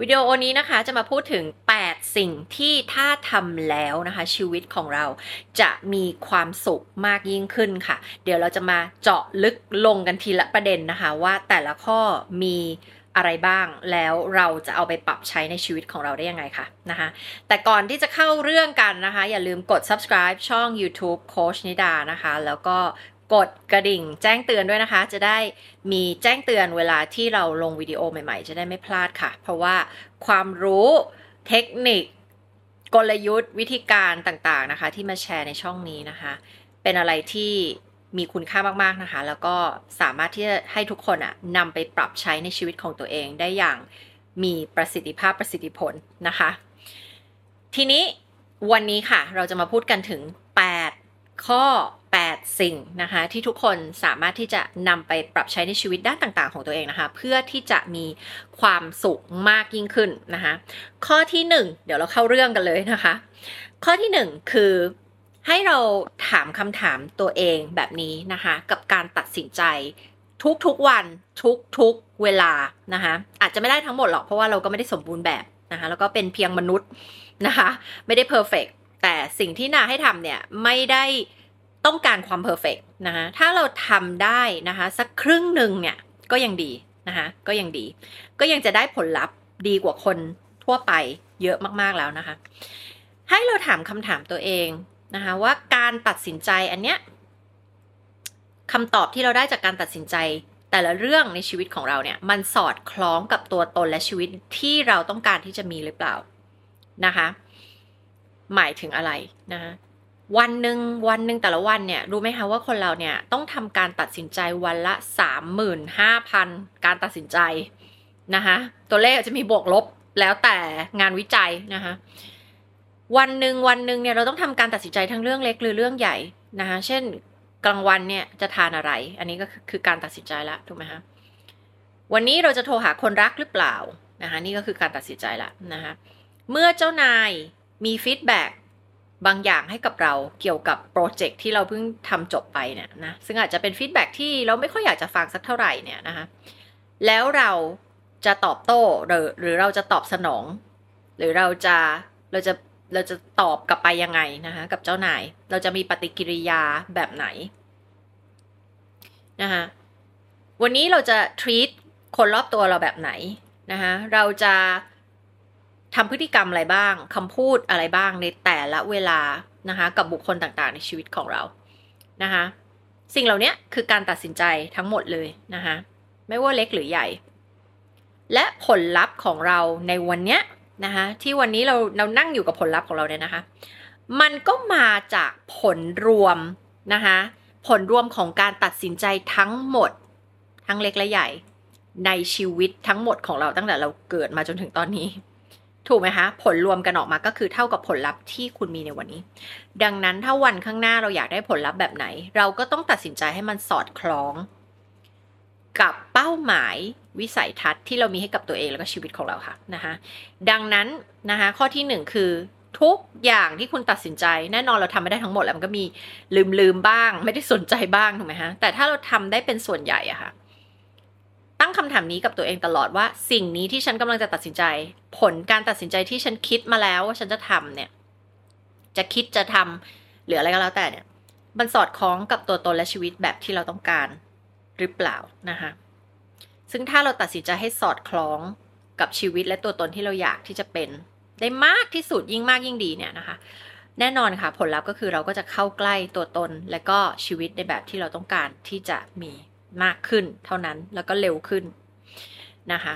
วิดีโอนี้นะคะจะมาพูดถึง 8 สิ่งที่ถ้าทำแล้วนะคะ ชีวิตของเราจะมีความสุขมากยิ่งขึ้นค่ะ เดี๋ยวเราจะมาเจาะลึกลงกันทีละประเด็นนะคะ ว่าแต่ละข้อมีอะไรบ้างแล้วเราจะเอาไปปรับใช้ในชีวิตของเราได้ยังไงคะนะคะ แต่ก่อนที่จะเข้าเรื่องกันนะคะ อย่าลืมกด subscribe ช่อง YouTube โคชนิดานะคะ แล้วก็ กดกระดิ่งแจ้งเตือนด้วยนะคะ จะได้มีแจ้งเตือนเวลาที่เราลงวิดีโอใหม่ๆ จะได้ไม่พลาดค่ะ เพราะว่าความรู้เทคนิค กลยุทธ์วิธีการต่างๆนะคะ ที่มาแชร์ในช่องนี้นะคะ เป็นอะไรที่มีคุณค่ามากๆนะคะ แล้วก็สามารถที่จะให้ทุกคนอะนำไปปรับใช้ในชีวิตของตัวเองได้อย่างมีประสิทธิภาพประสิทธิผลนะคะ ทีนี้วันนี้ค่ะ เราจะมาพูดกันถึง 8 ข้อ 8 สิ่งนะคะ ที่ทุกคนสามารถที่จะนำไปปรับใช้ในชีวิตด้านต่างๆ ของตัวเองนะคะ เพื่อที่จะมีความสุขมากยิ่งขึ้นนะคะ ข้อที่ 1 เดี๋ยวเราเข้าเรื่องกันเลยนะคะ ข้อที่ 1 คือให้เราถามคำถามตัวเองแบบนี้นะคะ กับการตัดสินใจทุกๆวันทุกๆเวลานะคะอาจจะไม่ได้ทั้งหมดหรอกเพราะว่าเราก็ไม่ได้สมบูรณ์แบบนะคะแล้วก็เป็นเพียงมนุษย์นะคะ ไม่ได้ perfect แต่สิ่งที่นาให้ทำเนี่ยไม่ได้ ต้องการความ perfect นะคะถ้าเราทำได้นะคะสักครึ่งหนึ่งเนี่ยก็ยังดีนะคะก็ยังดี ก็ยังจะได้ผลลัพธ์ดีกว่าคนทั่วไปเยอะมากๆแล้วนะคะ ให้เราถามคำถามตัวเองนะคะว่าการตัดสินใจอันเนี้ยคำตอบที่เราได้จากการตัดสินใจแต่ละเรื่องในชีวิตของเราเนี่ยมันสอดคล้องกับตัวตนและชีวิตที่เราต้องการที่จะมีหรือเปล่านะคะ หมายถึงอะไรนะคะ วันหนึ่งวันหนึ่งแต่ละวันเนี่ยรู้ไหมคะว่าคนเราเนี่ยต้องทำการตัดสินใจวันละสามหมื่นห้าพันการตัดสินใจนะคะตัวเลขจะมีบวกลบแล้วแต่งานวิจัยนะคะวันหนึ่งวันหนึ่งเนี่ยเราต้องทำการตัดสินใจทั้งเรื่องเล็กหรือเรื่องใหญ่นะคะเช่นกลางวันเนี่ยจะทานอะไร อันนี้ก็คือการตัดสินใจละถูกไหมคะวันนี้เราจะโทรหาคนรักหรือเปล่านะคะนี่ก็คือการตัดสินใจละนะคะเมื่อเจ้านายมี feedback บางอย่างให้กับเราเกี่ยวกับโปรเจกต์ที่เราเพิ่งทำจบไปเนี่ยนะซึ่งอาจจะเป็น feedback ที่เราไม่ค่อยอยากจะฟังสักเท่าไหร่เนี่ยนะคะแล้วเราจะตอบโต้หรือหรือเราจะตอบสนอง หรือเราจะเราจะเราจะตอบกลับไปยังไงนะคะกับเจ้านาย เราจะมีปฏิกิริยาแบบไหนนะคะวันนี้เราจะ treat คนรอบตัวเราแบบไหนนะคะเราจะ ทำพฤติกรรมอะไรบ้างคำพูดอะไรบ้างในแต่ละเวลานะคะกับบุคคลต่างๆ ในชีวิตของเรานะคะสิ่งเหล่านี้คือการตัดสินใจทั้งหมดเลยนะคะไม่ว่าเล็กหรือใหญ่ และผลลัพธ์ของเราในวันนี้นะคะที่วันนี้เราเรานั่งอยู่กับผลลัพธ์ของเราเนี่ยนะคะ มันก็มาจากผลรวมนะคะผลรวมของการตัดสินใจทั้งหมด ทั้งเล็กและใหญ่ ในชีวิตทั้งหมดของเราตั้งแต่เราเกิดมาจนถึงตอนนี้ ถูกไหมคะผลรวมกันออกมาก็คือเท่ากับผลลัพธ์ที่คุณมีในวันนี้ ดังนั้นถ้าวันข้างหน้าเราอยากได้ผลลัพธ์แบบไหน เราก็ต้องตัดสินใจให้มันสอดคล้อง กับเป้าหมายวิสัยทัศน์ที่เรามีให้กับตัวเองแล้วก็ชีวิตของเราค่ะนะคะดังนั้นนะคะข้อที่หนึ่งคือทุกอย่างที่คุณตัดสินใจแน่นอนเราทำไม่ได้ทั้งหมดแล้วมันก็มีลืมลืมบ้าง ไม่ได้สนใจบ้างถูกไหมฮะแต่ถ้าเราทำได้เป็นส่วนใหญ่อะค่ะ ตั้งคำถามนี้กับตัวเองตลอดว่า สิ่งนี้ที่ฉันกำลังจะตัดสินใจ ผลการตัดสินใจที่ฉันคิดมาแล้วว่าฉันจะทำเนี่ย จะคิดจะทำหรืออะไรก็แล้วแต่เนี่ย มันสอดคล้องกับตัวตนและชีวิตแบบที่เราต้องการหรือเปล่านะคะซึ่งถ้าเราตัดสินใจให้สอดคล้องกับชีวิตและตัวตนที่เราอยากที่จะเป็น ได้มากที่สุดยิ่งมากยิ่งดีเนี่ยนะคะ แน่นอนค่ะ ผลลัพธ์ก็คือเราก็จะเข้าใกล้ตัวตน และก็ชีวิตในแบบที่เราต้องการที่จะมี มากขึ้นเท่านั้นแล้วก็เร็วขึ้นนะคะ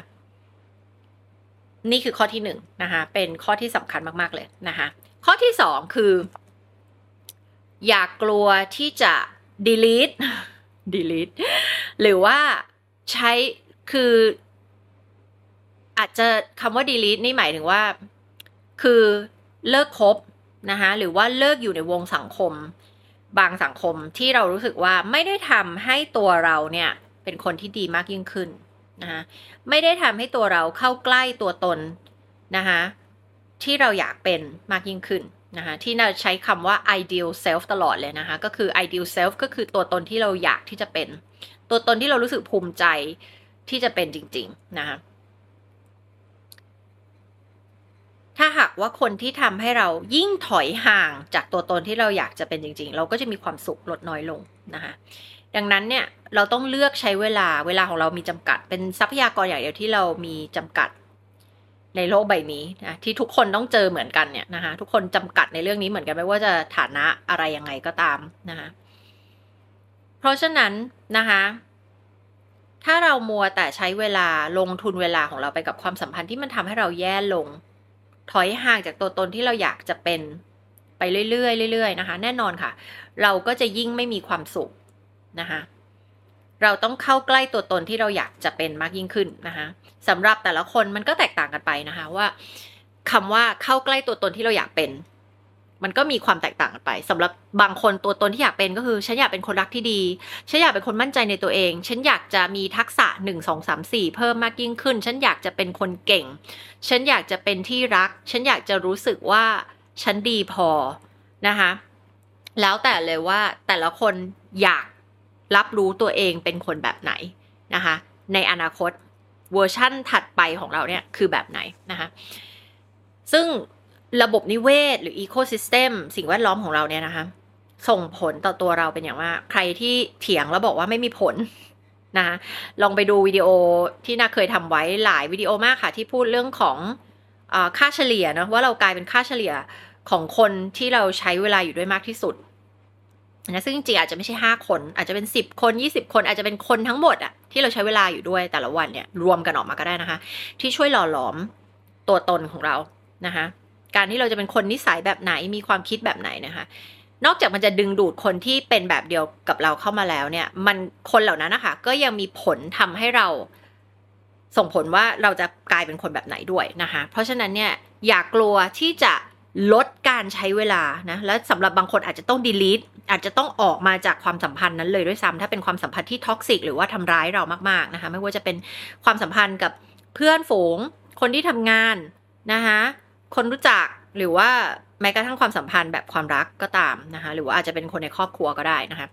นี่คือข้อที่หนึ่งนะคะเป็นข้อที่สำคัญมาก ๆ เลยนะคะข้อที่สองคือ อย่ากกลัวที่จะ delete delete หรือว่าใช้คืออาจจะคำว่า delete นี่หมายถึงว่า คือเลิกคบนะคะหรือว่าเลิกอยู่ในวงสังคม บางสังคมที่เรารู้สึกว่าไม่ได้ทำให้ตัวเราเนี่ยเป็นคนที่ดีมากยิ่งขึ้นนะคะไม่ได้ทำให้ตัวเราเข้าใกล้ตัวตนนะคะที่เราอยากเป็นมากยิ่งขึ้นนะคะที่เราใช้คำว่า ideal self ตลอดเลยนะคะก็คือ ideal self ก็คือตัวตนที่เราอยากที่จะเป็น ตัวตนที่เรารู้สึกภูมิใจที่จะเป็นจริง ๆ นะคะ ถ้าหากว่าคนที่ทำให้เรายิ่งถอยห่างจากตัวตนที่เราอยากจะเป็นจริง ๆ เราก็จะมีความสุขลดน้อยลงนะคะดังนั้นเนี่ยเราต้องเลือกใช้เวลาเวลาของเรามีจำกัด เป็นทรัพยากรอย่างเดียวที่เรามีจำกัดในโลกใบนี้นะที่ทุกคนต้องเจอเหมือนกันเนี่ยนะคะทุกคนจำกัดในเรื่องนี้เหมือนกันไม่ว่าจะฐานะอะไรยังไงก็ตามนะคะเพราะฉะนั้นนะคะถ้าเรามัวแต่ใช้เวลาลงทุนเวลาของเราไปกับความสัมพันธ์ที่มันทำให้เราแย่ลง ถอยห่างจากตัวตนที่เราอยากจะเป็นไปเรื่อยๆเรื่อยๆนะคะ แน่นอนค่ะ เราก็จะยิ่งไม่มีความสุขนะคะเราต้องเข้าใกล้ตัวตนที่เราอยากจะเป็นมากยิ่งขึ้นนะคะสำหรับแต่ละคนมันก็แตกต่างกันไปนะคะว่าคำว่าเข้าใกล้ตัวตนที่เราอยากเป็น มันก็มีความแตกต่างกันไปสำหรับบางคนตัวตนที่อยากเป็นก็คือ ฉันอยากเป็นคนรักที่ดี ฉันอยากเป็นคนมั่นใจในตัวเอง ฉันอยากจะมีทักษะหนึ่งสองสามสี่เพิ่มมากยิ่งขึ้น ฉันอยากจะเป็นคนเก่ง ฉันอยากจะเป็นที่รัก ฉันอยากจะรู้สึกว่าฉันดีพอนะคะแล้วแต่เลยว่าแต่ละคนอยากรับรู้ตัวเองเป็นคนแบบไหนนะคะในอนาคตเวอร์ชั่นถัดไปของเราเนี่ยคือแบบไหนนะคะซึ่ง ระบบนิเวศ หรือ ecosystem สิ่งแวดล้อมของเราเนี่ยนะคะ ส่งผลต่อตัวเราเป็นอย่างมาก ใครที่เถียงแล้วบอกว่าไม่มีผลนะคะลองไปดูวิดีโอที่นาเคยทำไว้หลายวิดีโอมากค่ะ ที่พูดเรื่องของอค่าเฉลี่ยนะว่าเรากลายเป็นค่าเฉลี่ยของคนที่เราใช้เวลาอยู่ด้วยมากที่สุดนะซึ่งจริงอาจจะไม่ใช่ห้าคน อาจจะเป็นสิบคนยี่สิบคนอาจจะเป็นคนทั้งหมดอะที่เราใช้เวลาอยู่ด้วยแต่ละวันเนี่ยรวมกันออกมาก็ได้นะคะ ที่ช่วยหล่อหลอมตัวตนของเรานะคะ การที่เราจะเป็นคนนิสัยแบบไหนมีความคิดแบบไหนนะคะ นอกจากมันจะดึงดูดคนที่เป็นแบบเดียวกับเราเข้ามาแล้วเนี่ย มันคนเหล่านั้นนะคะก็ยังมีผลทำให้เราส่งผลว่าเราจะกลายเป็นคนแบบไหนด้วยนะคะ เพราะฉะนั้นเนี่ยอย่ากลัวที่จะลดการใช้เวลานะและสำหรับบางคนอาจจะต้อง delete อาจจะต้องออกมาจากความสัมพันธ์นั้นเลยด้วยซ้ำถ้าเป็นความสัมพันธ์ที่ท็อกซิกหรือว่าทำร้ายเรามากๆนะคะ ไม่ว่าจะเป็นความสัมพันธ์กับเพื่อนฝูง คนที่ทำงานนะคะ คนรู้จักหรือว่าแม้กระทั่งความสัมพันธ์แบบความรักก็ตามนะคะหรือว่าอาจจะเป็นคนในครอบครัวก็ได้นะคะ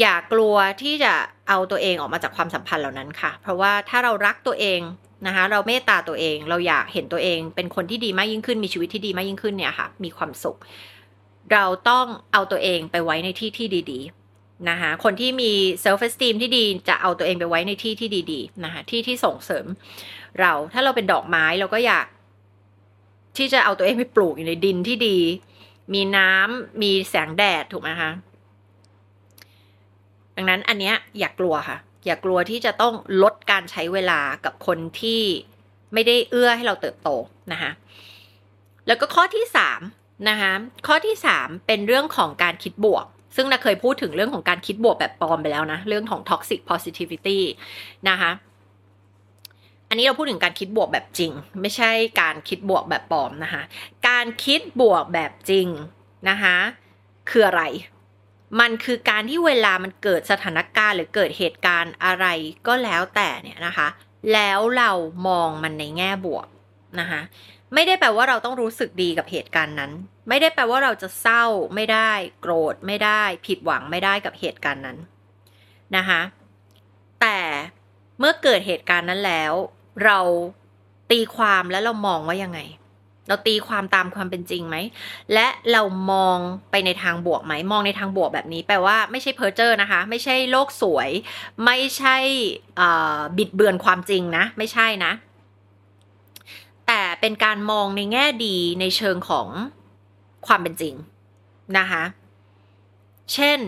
อย่ากลัวที่จะเอาตัวเองออกมาจากความสัมพันธ์เหล่านั้นค่ะ เพราะว่าถ้าเรารักตัวเองนะคะ เราเมตตาตัวเอง เราอยากเห็นตัวเอง เป็นคนที่ดีมากยิ่งขึ้น มีชีวิตที่ดีมากยิ่งขึ้นเนี่ยค่ะ มีความสุข เราต้องเอาตัวเองไปไว้ในที่ที่ดี ๆนะคะ คนที่มี self esteem ที่ดีจะเอาตัวเองไปไว้ในที่ที่ดี ๆ นะคะ ที่ที่ส่งเสริม เรา ถ้าเราเป็นดอกไม้เราก็อยาก ที่จะเอาตัวเองไปปลูกอยู่ในดินที่ดี มีน้ำมีแสงแดดถูกไหมคะดังนั้นอันเนี้ยอย่ากกลัวค่ะ อย่ากลัวที่จะต้องลดการใช้เวลากับคนที่ไม่ได้เอื้อให้เราเติบโตนะคะแล้วก็ข้อที่สามนะคะข้อที่สามเป็นเรื่องของการคิดบวก ซึ่งเราเคยพูดถึงเรื่องของการคิดบวกแบบปลอมไปแล้วนะ เรื่องของ toxic positivity นะคะ อันนี้เราพูดถึงการคิดบวกแบบจริง ไม่ใช่การคิดบวกแบบปลอมนะคะ การคิดบวกแบบจริงนะคะคืออะไร มันคือการที่เวลามันเกิดสถานการณ์หรือเกิดเหตุการณ์อะไรก็แล้วแต่เนี่ยนะคะ แล้วเรามองมันในแง่บวกนะคะไม่ได้แปลว่าเราต้องรู้สึกดีกับเหตุการณ์นั้น ไม่ได้แปลว่าเราจะเศร้าไม่ได้ โกรธไม่ได้ ผิดหวังไม่ได้กับเหตุการณ์นั้นนะคะแต่ เมื่อเกิดเหตุการณ์นั้นแล้ว เราตีความแล้วเรามองว่ายังไง เราตีความตามความเป็นจริงไหม และเรามองไปในทางบวกไหม มองในทางบวกแบบนี้ แปลว่าไม่ใช่เพอร์เจอร์นะคะ ไม่ใช่โลกสวย ไม่ใช่บิดเบือนความจริงนะ ไม่ใช่นะ แต่เป็นการมองในแง่ดีในเชิงของความเป็นจริงนะคะ เช่น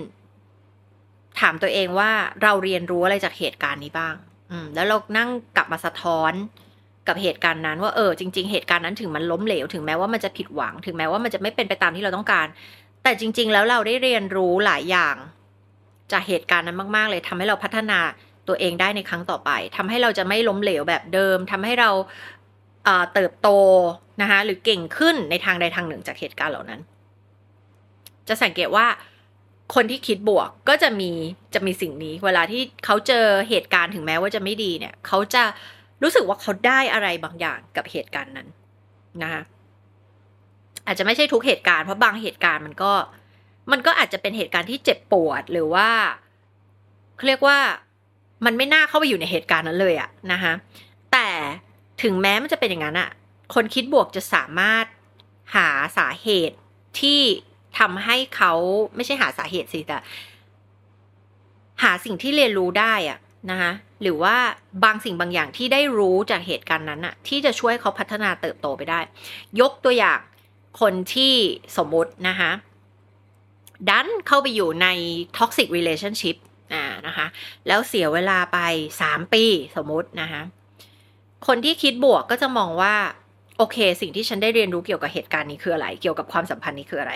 ถามตัวเองว่าเราเรียนรู้อะไรจากเหตุการณ์นี้บ้าง อืมแล้วเรานั่งกลับมาสะท้อนกับเหตุการณ์นั้น ว่าเออจริง ๆ เหตุการณ์นั้นถึงมันล้มเหลวถึงแม้ว่ามันจะผิดหวัง ถึงแม้ว่ามันจะไม่เป็นไปตามที่เราต้องการ แต่จริง ๆ แล้วเราได้เรียนรู้หลายอย่าง จากเหตุการณ์นั้นมาก ๆ เลยทำให้เราพัฒนาตัวเองได้ในครั้งต่อไปทำให้เราจะไม่ล้มเหลวแบบเดิมทำให้เราเติบโตนะคะหรือเก่งขึ้นในทางใดทางหนึ่งจากเหตุการณ์เหล่านั้น จะสังเกตว่า คนที่คิดบวกก็จะมีจะมีสิ่งนี้ เวลาที่เขาเจอเหตุการณ์ถึงแม้ว่าจะไม่ดีเนี่ย เขาจะรู้สึกว่าเขาได้อะไรบางอย่างกับเหตุการณ์นั้นนะคะอาจจะไม่ใช่ทุกเหตุการณ์เพราะบางเหตุการณ์มันก็ มันก็อาจจะเป็นเหตุการณ์ที่เจ็บปวดหรือว่าเขาเรียกว่ามันไม่น่าเข้าไปอยู่ในเหตุการณ์นั้นเลยอะนะคะแต่ถึงแม้มันจะเป็นอย่างนั้นอะคนคิดบวกจะสามารถหาสาเหตุที่ ทำให้เขาไม่ใช่หาสาเหตุสิแต่ หาสิ่งที่เรียนรู้ได้อะนะคะหรือว่าบางสิ่งบางอย่างที่ได้รู้จากเหตุการณ์นั้นอะที่จะช่วยเขาพัฒนาเติบโตไปได้ ยกตัวอย่างคนที่สมมตินะคะดันเข้าไปอยู่ใน toxic relationship อ่านะคะแล้วเสียเวลาไปสามปีสมมตินะคะคนที่คิดบวกก็จะมองว่า โอเค สิ่งที่ฉันได้เรียนรู้เกี่ยวกับเหตุการณ์นี้คืออะไร เกี่ยวกับความสัมพันธ์นี้คืออะไร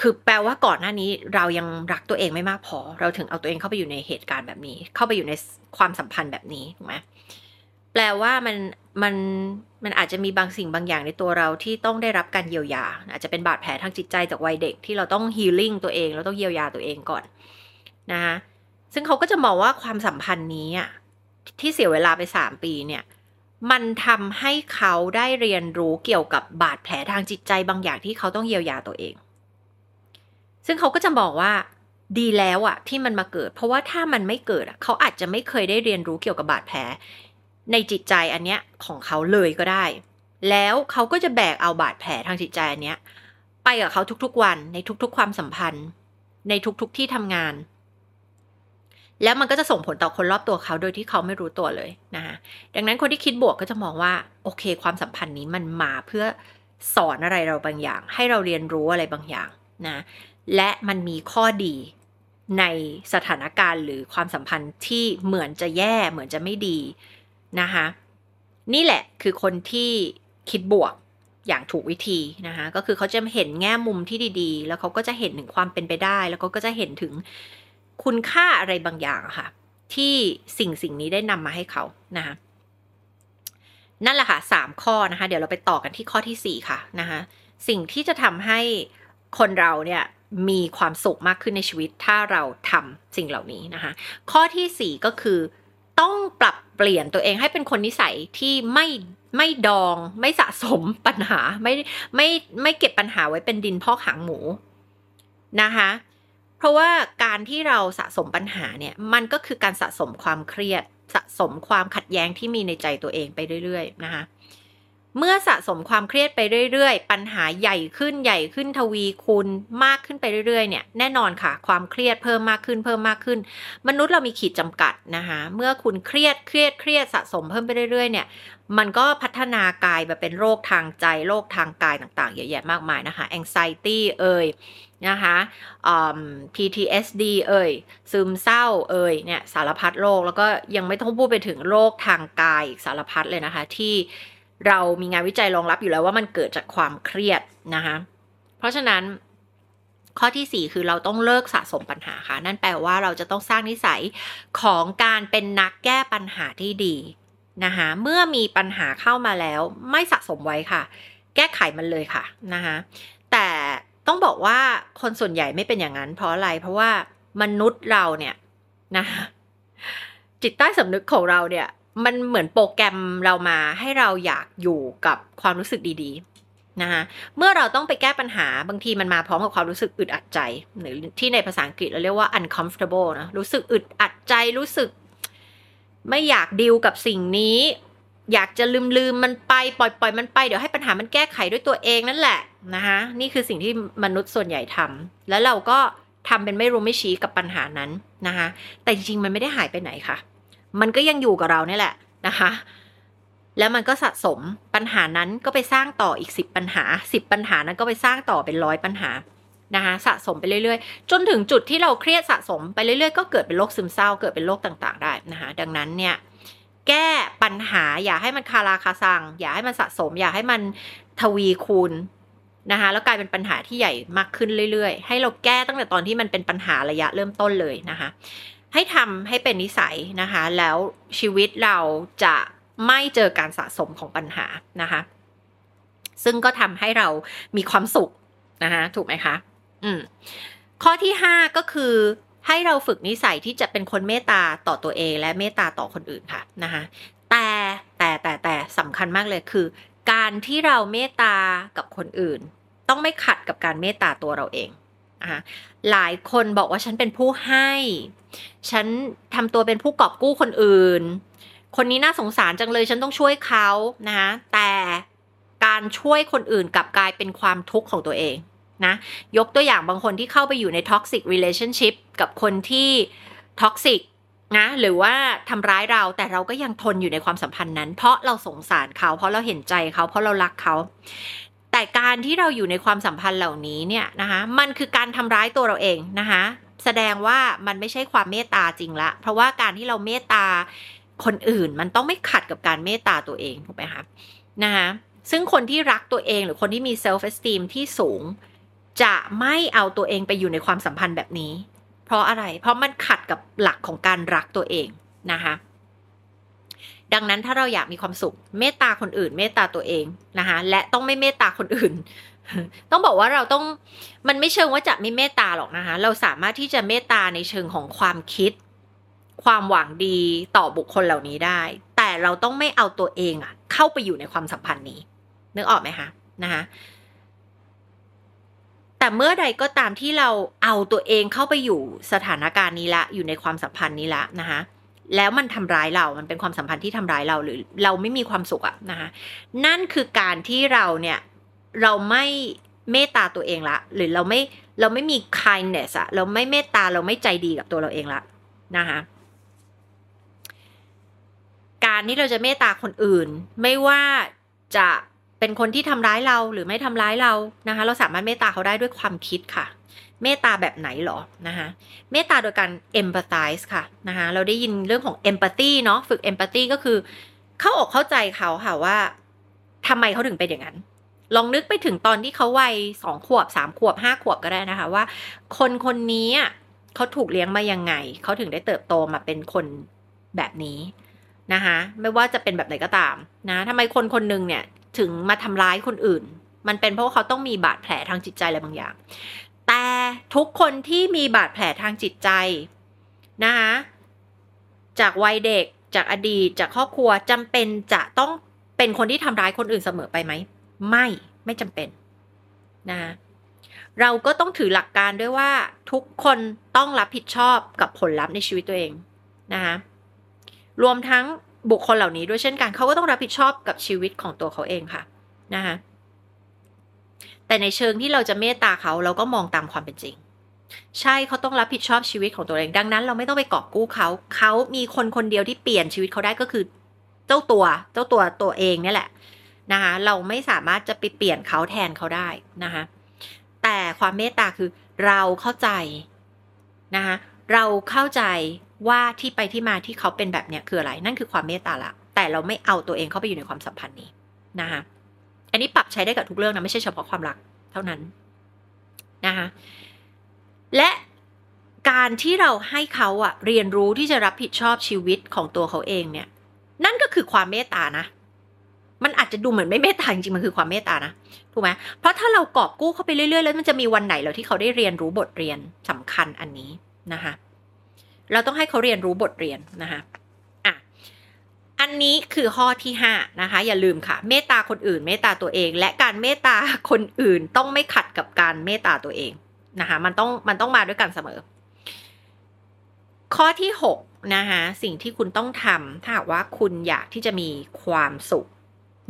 คือแปลว่าก่อนหน้านี้เรายังรักตัวเองไม่มากพอ เราถึงเอาตัวเองเข้าไปอยู่ในเหตุการณ์แบบนี้ เข้าไปอยู่ในความสัมพันธ์แบบนี้ถูกไหมแปลว่ามันมันมันอาจจะมีบางสิ่งบางอย่างในตัวเราที่ต้องได้รับการเยียวยา อาจจะเป็นบาดแผลทางจิตใจจากวัยเด็กที่เราต้องฮีลิ่งตัวเองเราต้องเยียวยาตัวเองก่อนนะคะซึ่งเขาก็จะมองว่าความสัมพันธ์นี้อะที่เสียเวลาไปสามปีเนี่ย มันทำให้เขาได้เรียนรู้เกี่ยวกับบาดแผลทางจิตใจบางอย่างที่เขาต้องเยียวยาตัวเอง ซึ่งเขาก็จะบอกว่าดีแล้วอะที่มันมาเกิด เพราะว่าถ้ามันไม่เกิดเขาอาจจะไม่เคยได้เรียนรู้เกี่ยวกับบาดแผล ในจิตใจอันเนี้ยของเขาเลยก็ได้ แล้วเขาก็จะแบกเอาบาดแผลทางจิตใจอันเนี้ย ไปกับเขาทุกๆวันในทุกๆความสัมพันธ์ ในทุกๆที่ทำงาน แล้วมันก็จะส่งผลต่อคนรอบตัวเขาโดยที่เขาไม่รู้ตัวเลยนะคะดังนั้นคนที่คิดบวกก็จะมองว่าโอเค ความสัมพันธ์นี้มันมาเพื่อสอนอะไรเราบางอย่าง ให้เราเรียนรู้อะไรบางอย่างนะ และมันมีข้อดีในสถานการณ์หรือความสัมพันธ์ที่เหมือนจะแย่เหมือนจะไม่ดีนะคะนี่แหละคือคนที่คิดบวกอย่างถูกวิธีนะคะก็คือเขาจะเห็นแง่มุมที่ดีๆ แล้วเขาก็จะเห็นถึงความเป็นไปได้ แล้วเขาก็จะเห็นถึงคุณค่าอะไรบางอย่างค่ะ ที่สิ่งสิ่งนี้ได้นำมาให้เขานะคะนั่นแหละค่ะสามข้อนะคะ เดี๋ยวเราไปต่อกันที่ข้อที่สี่ค่ะนะคะสิ่งที่จะทำให้คนเราเนี่ย มีความสุขมากขึ้นในชีวิต ถ้าเราทำสิ่งเหล่านี้นะคะ ข้อที่สี่ก็คือ ต้องปรับเปลี่ยนตัวเองให้เป็นคนนิสัยที่ไม่ไม่ดองไม่สะสมปัญหาไม่ไม่ไม่เก็บปัญหาไว้เป็นดินพอกหางหมูนะคะเพราะว่าการที่เราสะสมปัญหาเนี่ยมันก็คือการสะสมความเครียด สะสมความขัดแย้งที่มีในใจตัวเองไปเรื่อยๆนะคะ เมื่อสะสมความเครียดไปเรื่อยๆ ปัญหาใหญ่ขึ้นใหญ่ขึ้นทวีคูณมากขึ้นไปเรื่อยๆ เนี่ย แน่นอนค่ะ ความเครียดเพิ่มมากขึ้นเพิ่มมากขึ้น มนุษย์เรามีขีดจำกัดนะคะ เมื่อคุณเครียดเครียดเครียดสะสมเพิ่มไปเรื่อยๆ เนี่ย มันก็พัฒนากายมาเป็นโรคทางใจโรคทางกายต่างๆ เยอะแยะมากมายนะคะ anxiety เอ่ยนะคะ PTSD เอ่ย ซึมเศร้าเอ่ย เนี่ยสารพัดโรค แล้วก็ยังไม่ต้องพูดไปถึงโรคทางกายอีกสารพัดเลยนะคะที่ เรามีงานวิจัยรองรับอยู่แล้วว่ามันเกิดจากความเครียดนะคะเพราะฉะนั้นข้อที่ 4 คือเราต้องเลิกสะสมปัญหาค่ะ นั่นแปลว่าเราจะต้องสร้างนิสัยของการเป็นนักแก้ปัญหาที่ดีนะคะเมื่อมีปัญหาเข้ามาแล้วไม่สะสมไว้ค่ะ แก้ไขมันเลยค่ะนะคะแต่ต้องบอกว่าคนส่วนใหญ่ไม่เป็นอย่างนั้น เพราะอะไร เพราะว่ามนุษย์เราเนี่ยนะคะจิตใต้สำนึกของเราเนี่ย มันเหมือนโปรแกรมเรามาให้เราอยากอยู่กับความรู้สึกดีๆนะคะเมื่อเราต้องไปแก้ปัญหาบางทีมันมาพร้อมกับความรู้สึกอึดอัดใจ หรือที่ในภาษาอังกฤษเราเรียกว่า uncomfortable นะรู้สึกอึดอัดใจรู้สึก ไม่อยากดิวกับสิ่งนี้ อยากจะลืมลืมมันไปปล่อยปล่อยมันไปเดี๋ยวให้ปัญหามันแก้ไขด้วยตัวเองนั่นแหละนะคะนี่คือสิ่งที่มนุษย์ส่วนใหญ่ทำแล้วเราก็ทำเป็นไม่รู้ไม่ชี้กับปัญหานั้นนะคะแต่จริงๆมันไม่ได้หายไปไหนค่ะ มันก็ยังอยู่กับเราเนี่ยแหละนะคะแล้วมันก็สะสมปัญหานั้นก็ไปสร้างต่ออีกสิบปัญหาสิบปัญหานั้นก็ไปสร้างต่อเป็นร้อยปัญหานะคะสะสมไปเรื่อยๆ จนถึงจุดที่เราเครียดสะสมไปเรื่อยๆ ก็เกิดเป็นโรคซึมเศร้าเกิดเป็นโรคต่างๆ ได้นะคะดังนั้นเนี่ยแก้ปัญหาอย่าให้มันคาราคาซัง อย่าให้มันสะสม อย่าให้มันทวีคูณนะคะแล้วกลายเป็นปัญหาที่ใหญ่มากขึ้นเรื่อยๆ ให้เราแก้ตั้งแต่ตอนที่มันเป็นปัญหาระยะเริ่มต้นเลยนะคะ ให้ทำให้เป็นนิสัยนะคะ แล้วชีวิตเราจะไม่เจอการสะสมของปัญหานะคะ ซึ่งก็ทำให้เรามีความสุขนะคะถูกไหมคะอืมข้อที่ห้าก็คือให้เราฝึกนิสัยที่จะเป็นคนเมตตาต่อตัวเอง และเมตตาต่อคนอื่นค่ะนะคะแต่แต่แต่แต่สำคัญมากเลยคือ การที่เราเมตตากับคนอื่น ต้องไม่ขัดกับการเมตตาตัวเราเองะคะหลายคนบอกว่าฉันเป็นผู้ให้ ฉันทำตัวเป็นผู้กอบกู้คนอื่น คนนี้น่าสงสารจังเลยฉันต้องช่วยเขานะคะแต่การช่วยคนอื่นกลับกลายเป็นความทุกข์ของตัวเองนะยกตัวอย่างบางคนที่เข้าไปอยู่ใน toxic relationship กับคนที่ toxic นะหรือว่าทำร้ายเราแต่เราก็ยังทนอยู่ในความสัมพันธ์นั้น เพราะเราสงสารเขา เพราะเราเห็นใจเขาเพราะเรารักเขา แต่การที่เราอยู่ในความสัมพันธ์เหล่านี้เนี่ยนะคะมันคือการทำร้ายตัวเราเองนะคะแสดงว่ามันไม่ใช่ความเมตตาจริงละ เพราะว่าการที่เราเมตตาคนอื่นมันต้องไม่ขัดกับการเมตตาตัวเองถูกไหมคะนะคะซึ่งคนที่รักตัวเองหรือคนที่มี self esteem ที่สูง จะไม่เอาตัวเองไปอยู่ในความสัมพันธ์แบบนี้ เพราะอะไรเพราะมันขัดกับหลักของการรักตัวเองนะคะ ดังนั้นถ้าเราอยากมีความสุข เมตตาคนอื่น เมตตาตัวเองนะคะและต้องไม่เมตตาคนอื่น ต้องบอกว่าเราต้องมันไม่เชิงว่าจะไม่เมตตาหรอกนะคะ เราสามารถที่จะเมตตาในเชิงของความคิด ความหวังดีต่อบุคคลเหล่านี้ได้ แต่เราต้องไม่เอาตัวเองอะเข้าไปอยู่ในความสัมพันธ์นี้นึกออกไหมคะนะคะแต่เมื่อใดก็ตามที่เราเอาตัวเองเข้าไปอยู่สถานการณ์นี้ละ อยู่ในความสัมพันธ์นี้ละนะคะ แล้วมันทำร้ายเรา มันเป็นความสัมพันธ์ที่ทำร้ายเราหรือเราไม่มีความสุขอะนะคะ นั่นคือการที่เราเนี่ยเราไม่เมตตาตัวเองละ หรือเราไม่เราไม่มี kindness อะเราไม่เมตตาเราไม่ใจดีกับตัวเราเองละนะคะการที่เราจะเมตตาคนอื่น ไม่ว่าจะเป็นคนที่ทำร้ายเราหรือไม่ทำร้ายเรานะคะ เราสามารถเมตตาเขาได้ด้วยความคิดค่ะ เมตตาแบบไหนหรอนะคะเมตตาโดยการ empathize ค่ะนะคะเราได้ยินเรื่องของ empathy เนาะฝึก empathy ก็คือ เข้าอกเข้าใจเขาค่ะว่าทำไมเขาถึงเป็นอย่างนั้น ลองนึกไปถึงตอนที่เขาวัยสองขวบสามขวบห้าขวบก็ได้นะคะว่า คนคนนี้เขาถูกเลี้ยงมายังไง เขาถึงได้เติบโตมาเป็นคนแบบนี้นะคะไม่ว่าจะเป็นแบบไหนก็ตามนะทำไมคนคนหนึ่งเนี่ยถึงมาทำร้ายคนอื่น มันเป็นเพราะเขาต้องมีบาดแผลทางจิตใจอะไรบางอย่าง แต่ทุกคนที่มีบาดแผลทางจิตใจนะคะจากวัยเด็กจากอดีตจากครอบครัวจำเป็นจะต้องเป็นคนที่ทำร้ายคนอื่นเสมอไปไหม ไม่ไม่จำเป็นนะเราก็ต้องถือหลักการด้วยว่าทุกคนต้องรับผิดชอบกับผลลัพธ์ในชีวิตตัวเองนะคะรวมทั้งบุคคลเหล่านี้ด้วยเช่นกันเขาก็ต้องรับผิดชอบกับชีวิตของตัวเขาเองค่ะนะคะ แต่ในเชิงที่เราจะเมตตาเขาเราก็มองตามความเป็นจริง ใช่เขาต้องรับผิดชอบชีวิตของตัวเองดังนั้น เราไม่ต้องไปกอบกู้เขา เขามีคนคนเดียวที่เปลี่ยนชีวิตเขาได้ก็คือ เจ้าตัวเจ้าตัวตัวเองนี่แหละนะคะเราไม่สามารถจะไปเปลี่ยนเขาแทนเขาได้นะคะแต่ความเมตตาคือเราเข้าใจนะคะเราเข้าใจว่าที่ไปที่มาที่เขาเป็นแบบเนี้ยคืออะไรนั่นคือความเมตตาละแต่เราไม่เอาตัวเองเข้าไปอยู่ในความสัมพันธ์นี้นะคะ อันนี้ปรับใช้ได้กับทุกเรื่องนะไม่ใช่เฉพาะความรักเท่านั้นนะคะและการที่เราให้เขาอะเรียนรู้ที่จะรับผิดชอบชีวิตของตัวเขาเองเนี่ย นั่นก็คือความเมตตานะ มันอาจจะดูเหมือนไม่เมตตาจริงๆมันคือความเมตตานะถูกไหมเพราะถ้าเรากอบกู้เขาไปเรื่อยๆ แล้วมันจะมีวันไหนแล้วที่เขาได้เรียนรู้บทเรียนสำคัญอันนี้นะคะเราต้องให้เขาเรียนรู้บทเรียนนะคะ อันนี้คือข้อที่ห้านะคะอย่าลืมค่ะ เมตตาคนอื่น เมตตาตัวเอง และการเมตตาคนอื่นต้องไม่ขัดกับการเมตตาตัวเองนะคะมันต้องมันต้องมาด้วยกันเสมอ ข้อที่หกนะคะสิ่งที่คุณต้องทำถ้าหากว่าคุณอยากที่จะมีความสุข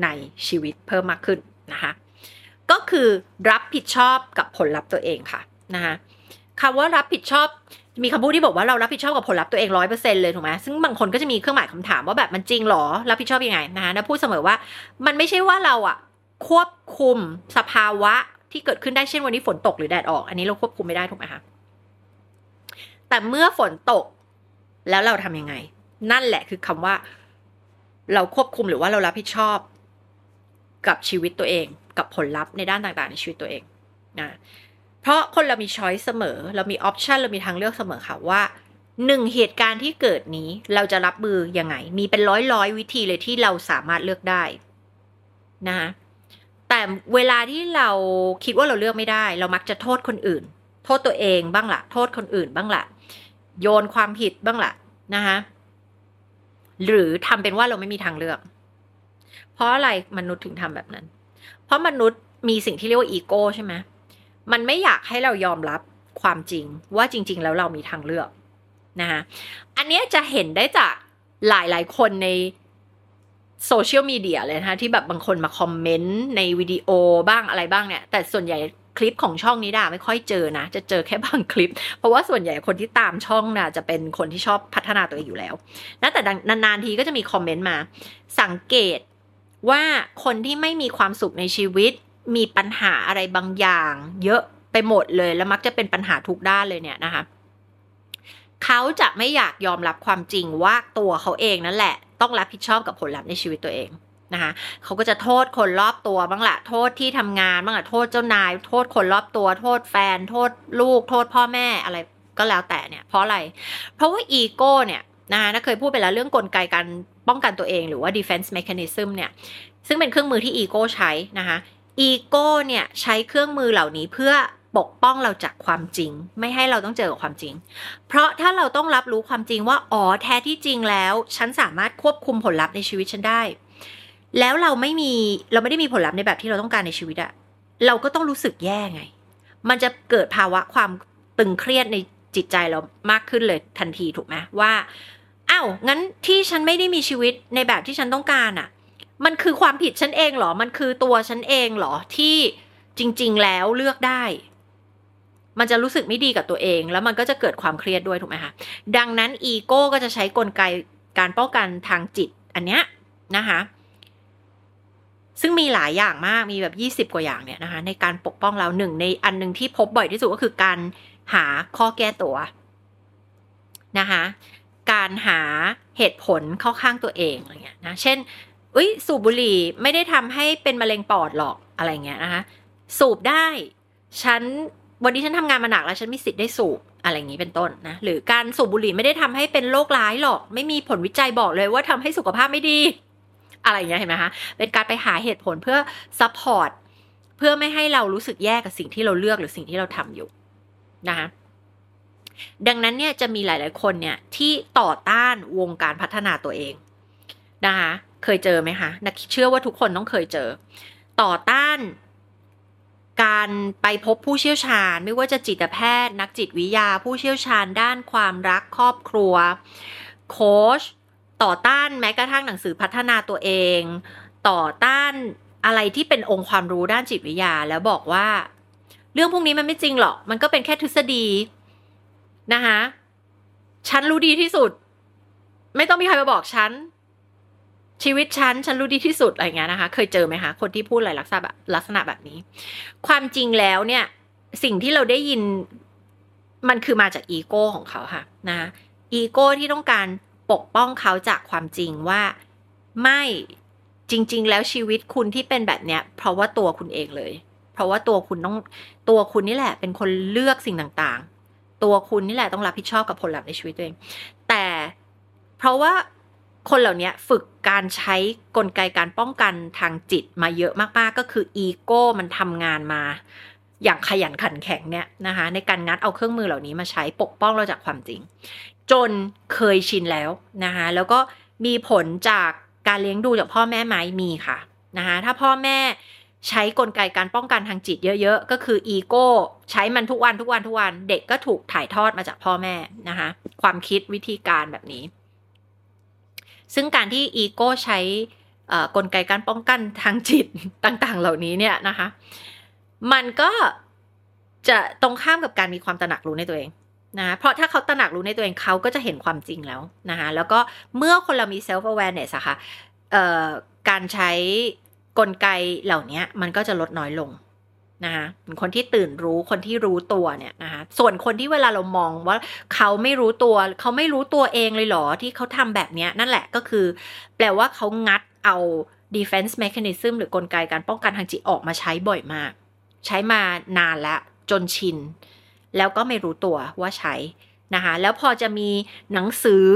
ในชีวิตเพิ่มมากขึ้นนะคะก็คือรับผิดชอบกับผลลัพธ์ตัวเองค่ะนะคะคำว่ารับผิดชอบ มีคำพูดที่บอกว่าเรารับผิดชอบกับผลลัพธ์ตัวเองร้อยเปอร์เซ็นเลยถูกไหมซึ่งบางคนก็จะมีเครื่องหมายคำถามว่าแบบมันจริงหรอ รับผิดชอบยังไงนะคะนะพูดเสมอว่ามันไม่ใช่ว่าเราอะควบคุมสภาวะที่เกิดขึ้นได้เช่นวันนี้ฝนตกหรือแดดออก อันนี้เราควบคุมไม่ได้ถูกไหมคะแต่เมื่อฝนตกแล้วเราทํำยังไง นั่นแหละคือคำว่า เราควบคุมหรือว่าเรารับผิดชอบกับชีวิตตัวเอง กับผลลัพธ์ในด้านต่างๆ ในชีวิตตัวเองนะ เพราะคนเรามีช้อยเสมอ เรามีออปชันเรามีทางเลือกเสมอค่ะว่าหนึ่งเหตุการณ์ที่เกิดนี้เราจะรับมือยังไง มีเป็นร้อยร้อยวิธีเลยที่เราสามารถเลือกได้นะคะแต่เวลาที่เราคิดว่าเราเลือกไม่ได้ เรามักจะโทษคนอื่น โทษตัวเองบ้างละ่ะ โทษคนอื่นบ้างละ่ะ โยนความผิดบ้างละ่ะนะคะหรือทำเป็นว่าเราไม่มีทางเลือก เพราะอะไรมนุษย์ถึงทำแบบนั้น เพราะมนุษย์มีสิ่งที่เรียกว่าอีโก้ใช่ไหม มันไม่อยากให้เรายอมรับความจริงว่าจริง ๆ แล้วเรามีทางเลือกนะคะอันนี้จะเห็นได้จากหลายๆ คนในโซเชียลมีเดียเลยนะคะที่แบบบางคนมาคอมเมนต์ในวิดีโอบ้างอะไรบ้างเนี่ย แต่ส่วนใหญ่คลิปของช่องนี้นาไม่ค่อยเจอนะ จะเจอแค่บางคลิป เพราะว่าส่วนใหญ่คนที่ตามช่องน่ะจะเป็นคนที่ชอบพัฒนาตัวเองอยู่แล้วนะแต่นานๆทีก็จะมีคอมเมนต์มา สังเกตว่าคนที่ไม่มีความสุขในชีวิต มีปัญหาอะไรบางอย่าง เยอะไปหมดเลย แล้วมักจะเป็นปัญหาทุกด้านเลยเนี่ยนะคะเขาจะไม่อยากยอมรับความจริงว่าตัวเขาเองนั่นแหละ ต้องรับผิดชอบกับผลลัพธ์ในชีวิตตัวเองนะคะเขาก็จะโทษคนรอบตัวบ้างละโทษที่ทำงานบ้างละโทษเจ้านาย โทษคนรอบตัว โทษแฟน โทษลูก โทษพ่อแม่อะไรก็แล้วแต่เนี่ย เพราะอะไร เพราะว่าอีโก้เนี่ยนะคะเคยพูดไปแล้วเรื่องกลไกการป้องกันตัวเองหรือว่า defense mechanism เนี่ย ซึ่งเป็นเครื่องมือที่อีโก้ใช้นะคะ อีโก้เนี่ยใช้เครื่องมือเหล่านี้เพื่อปกป้องเราจากความจริง ไม่ให้เราต้องเจอกับความจริง เพราะถ้าเราต้องรับรู้ความจริงว่าอ๋อแท้ที่จริงแล้ว ฉันสามารถควบคุมผลลัพธ์ในชีวิตฉันได้ แล้วเราไม่มีเราไม่ได้มีผลลัพธ์ในแบบที่เราต้องการในชีวิตอะเราก็ต้องรู้สึกแย่ไง มันจะเกิดภาวะความตึงเครียดในจิตใจเรามากขึ้นเลยทันทีถูกไหมว่าอ้าวงั้นที่ฉันไม่ได้มีชีวิตในแบบที่ฉันต้องการอะ มันคือความผิดฉันเองเหรอ มันคือตัวฉันเองเหรอที่จริง ๆ แล้วเลือกได้ มันจะรู้สึกไม่ดีกับตัวเอง แล้วมันก็จะเกิดความเครียดด้วยถูกไหมคะ ดังนั้นอีโก้ก็จะใช้กลไกการป้องกันทางจิตอันเนี้ยนะคะซึ่งมีหลายอย่างมากมีแบบยี่สิบกว่าอย่างเนี่ยนะคะในการปกป้องเราหนึ่งในอันหนึ่งที่พบบ่อยที่สุดก็คือการหาข้อแก้ตัวนะคะการหาเหตุผลเข้าข้างตัวเองอะไรเงี้ยนะเช่น อุ้ยสูบบุหรี่ไม่ได้ทำให้เป็นมะเร็งปอดหรอกอะไรเงี้ยนะคะสูบได้ ฉันวันนี้ฉันทำงานมาหนักแล้วฉันมีสิทธิ์ได้สูบอะไรอย่างนี้เป็นต้นนะหรือการสูบบุหรี่ไม่ได้ทำให้เป็นโรคร้ายหรอก ไม่มีผลวิจัยบอกเลยว่าทำให้สุขภาพไม่ดี อะไรอย่างเงี้ยเห็นไหมคะเป็นการไปหาเหตุผลเพื่อ supportเพื่อไม่ให้เรารู้สึกแย่กับสิ่งที่เราเลือกหรือสิ่งที่เราทำอยู่นะคะดังนั้นเนี่ยจะมีหลาย ๆ คนเนี่ยที่ต่อต้านวงการพัฒนาตัวเองนะคะ เคยเจอไหมคะนักเชื่อว่าทุกคนต้องเคยเจอ ต่อต้าน การไปพบผู้เชี่ยวชาญ ไม่ว่าจะจิตแพทย์ นักจิตวิทยา ผู้เชี่ยวชาญด้านความรักครอบครัว โค้ชต่อต้านแม้กระทั่งหนังสือพัฒนาตัวเอง ต่อต้านอะไรที่เป็นองค์ความรู้ด้านจิตวิทยา แล้วบอกว่า เรื่องพวกนี้มันไม่จริงหรอก มันก็เป็นแค่ทฤษฎีนะคะฉันรู้ดีที่สุด ไม่ต้องมีใครมาบอกฉัน ชีวิตฉันฉันรู้ดีที่สุดอะไรเงี้ยนะคะ เคยเจอไหมคะคนที่พูดอะไรลักษณะแบบลักษณะแบบนี้ ความจริงแล้วเนี่ย สิ่งที่เราได้ยินมันคือมาจากอีโก้ของเขาค่ะนะอีโก้ที่ต้องการปกป้องเขาจากความจริงว่าไม่จริง ๆ แล้วชีวิตคุณที่เป็นแบบเนี้ย เพราะว่าตัวคุณเองเลย เพราะว่าตัวคุณต้องตัวคุณนี่แหละ เป็นคนเลือกสิ่งต่างๆ ตัวคุณนี่แหละต้องรับผิดชอบกับผลลัพธ์ในชีวิตตัวเอง แต่เพราะว่า คนเหล่านี้ฝึกการใช้กลไกการป้องกันทางจิตมาเยอะมากๆ ก็คืออีโก้มันทำงานมา อย่างขยันขันแข็งเนี่ยนะคะในการงัดเอาเครื่องมือเหล่านี้มาใช้ปกป้องเราจากความจริง จนเคยชินแล้วนะคะแล้วก็มีผลจากการเลี้ยงดูจากพ่อแม่ไหมมีค่ะนะคะถ้าพ่อแม่ใช้กลไกการป้องกันทางจิตเยอะ ๆ ก็คืออีโก้ใช้มันทุกวันทุกวันทุกวันเด็กก็ถูกถ่ายทอดมาจากพ่อแม่นะคะความคิดวิธีการแบบนี้ ซึ่งการที่อีโก้ใช้กลไกการป้องกันทางจิตต่างๆ เหล่านี้เนี่ยนะคะ มันก็จะตรงข้ามกับการมีความตระหนักรู้ในตัวเองนะเพราะถ้าเขาตระหนักรู้ในตัวเองเขาก็จะเห็นความจริงแล้วนะคะแล้วก็เมื่อคนเรามี self awareness อะคะ่ะการใช้กลไกเหล่านี้มันก็จะลดน้อยลง นะคะคนที่ตื่นรู้คนที่รู้ตัวเนี่ยนะคะส่วนคนที่เวลาเรามองว่าเขาไม่รู้ตัว เขาไม่รู้ตัวเองเลยเหรอที่เขาทำแบบนี้นั่นแหละก็คือ แปลว่าเขางัดเอา defense mechanism หรือกลไกการป้องกันทางจิตออกมาใช้บ่อยมาก ใช้มานานแล้วจนชิน แล้วก็ไม่รู้ตัวว่าใช้นะคะแล้วพอจะมีหนังสือ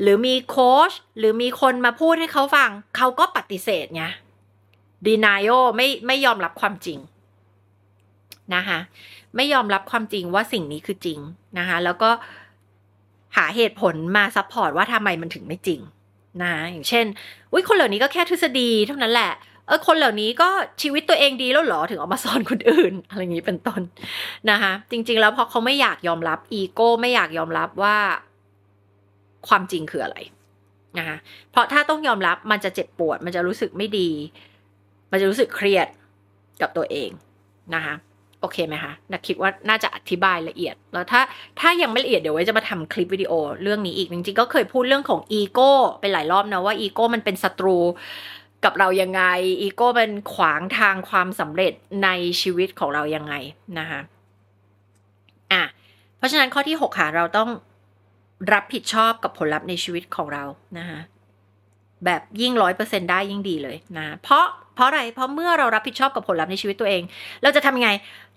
หรือมีโค้ชหรือมีคนมาพูดให้เขาฟัง เขาก็ปฏิเสธไง denial ไม่ไม่ยอมรับความจริง นะคะไม่ยอมรับความจริงว่าสิ่งนี้คือจริงนะคะแล้วก็หาเหตุผลมา support ว่าทำไมมันถึงไม่จริงนะอย่างเช่นอุ้ยคนเหล่านี้ก็แค่ทฤษฎีเท่านั้นแหละเออคนเหล่านี้ก็ชีวิตตัวเองดีแล้วหรอถึงออกมาสอนคนอื่น อะไรอย่างนี้เป็นต้นนะคะจริง ๆ แล้วเพราะเขาไม่อยากยอมรับอีโก้ไม่อยากยอมรับว่าความจริงคืออะไรนะคะเพราะถ้าต้องยอมรับมันจะเจ็บปวด มันจะรู้สึกไม่ดี มันจะรู้สึกเครียดกับตัวเองนะคะ โอเคไหมคะนักคิดว่าน่าจะอธิบายละเอียด แล้วถ้าถ้ายังไม่ละเอียดเดี๋ยวไว้จะมาทำคลิปวิดีโอเรื่องนี้อีก จริงๆก็เคยพูดเรื่องของอีโก้เป็นหลายรอบนะว่าอีโก้มันเป็นศัตรูกับเรายังไง อีโก้เป็นขวางทางความสำเร็จในชีวิตของเรายังไงนะคะอะเพราะฉะนั้นข้อที่ 6 ค่ะ เราต้องรับผิดชอบกับผลลัพธ์ในชีวิตของเรานะคะ แบบยิ่งร้อยเปอร์เซ็นได้ยิ่งดีเลยนะ เพราะเพราะอะไรเพราะเมื่อเรารับผิดชอบกับผลลัพธ์ในชีวิตตัวเอง เราจะทำยังไง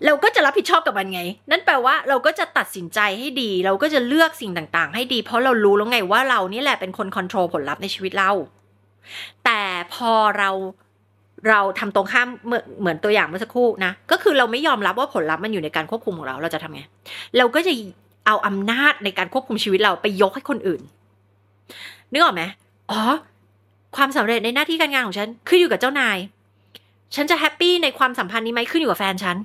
เราก็จะรับผิดชอบกับมันไง นั่นแปลว่าเราก็จะตัดสินใจให้ดี เราก็จะเลือกสิ่งต่างๆ ให้ดี เพราะเรารู้แล้วไงว่าเรานี่แหละเป็นคนควบคุมผลลัพธ์ในชีวิตเรา แต่พอเราเราทำตรงข้ามเหมือนเหมือนตัวอย่างเมื่อสักครู่นะ ก็คือเราไม่ยอมรับว่าผลลัพธ์มันอยู่ในการควบคุมของเรา เราจะทำไง เราก็จะเอาอำนาจในการควบคุมชีวิตเราไปยกให้คนอื่น นึกออกไหมอ๋อ ความสำเร็จในหน้าที่การงานของฉันขึ้นอยู่กับเจ้านาย ฉันจะแฮปปี้ในความสัมพันธ์นี้ไหมขึ้นอยู่กับแฟนฉัน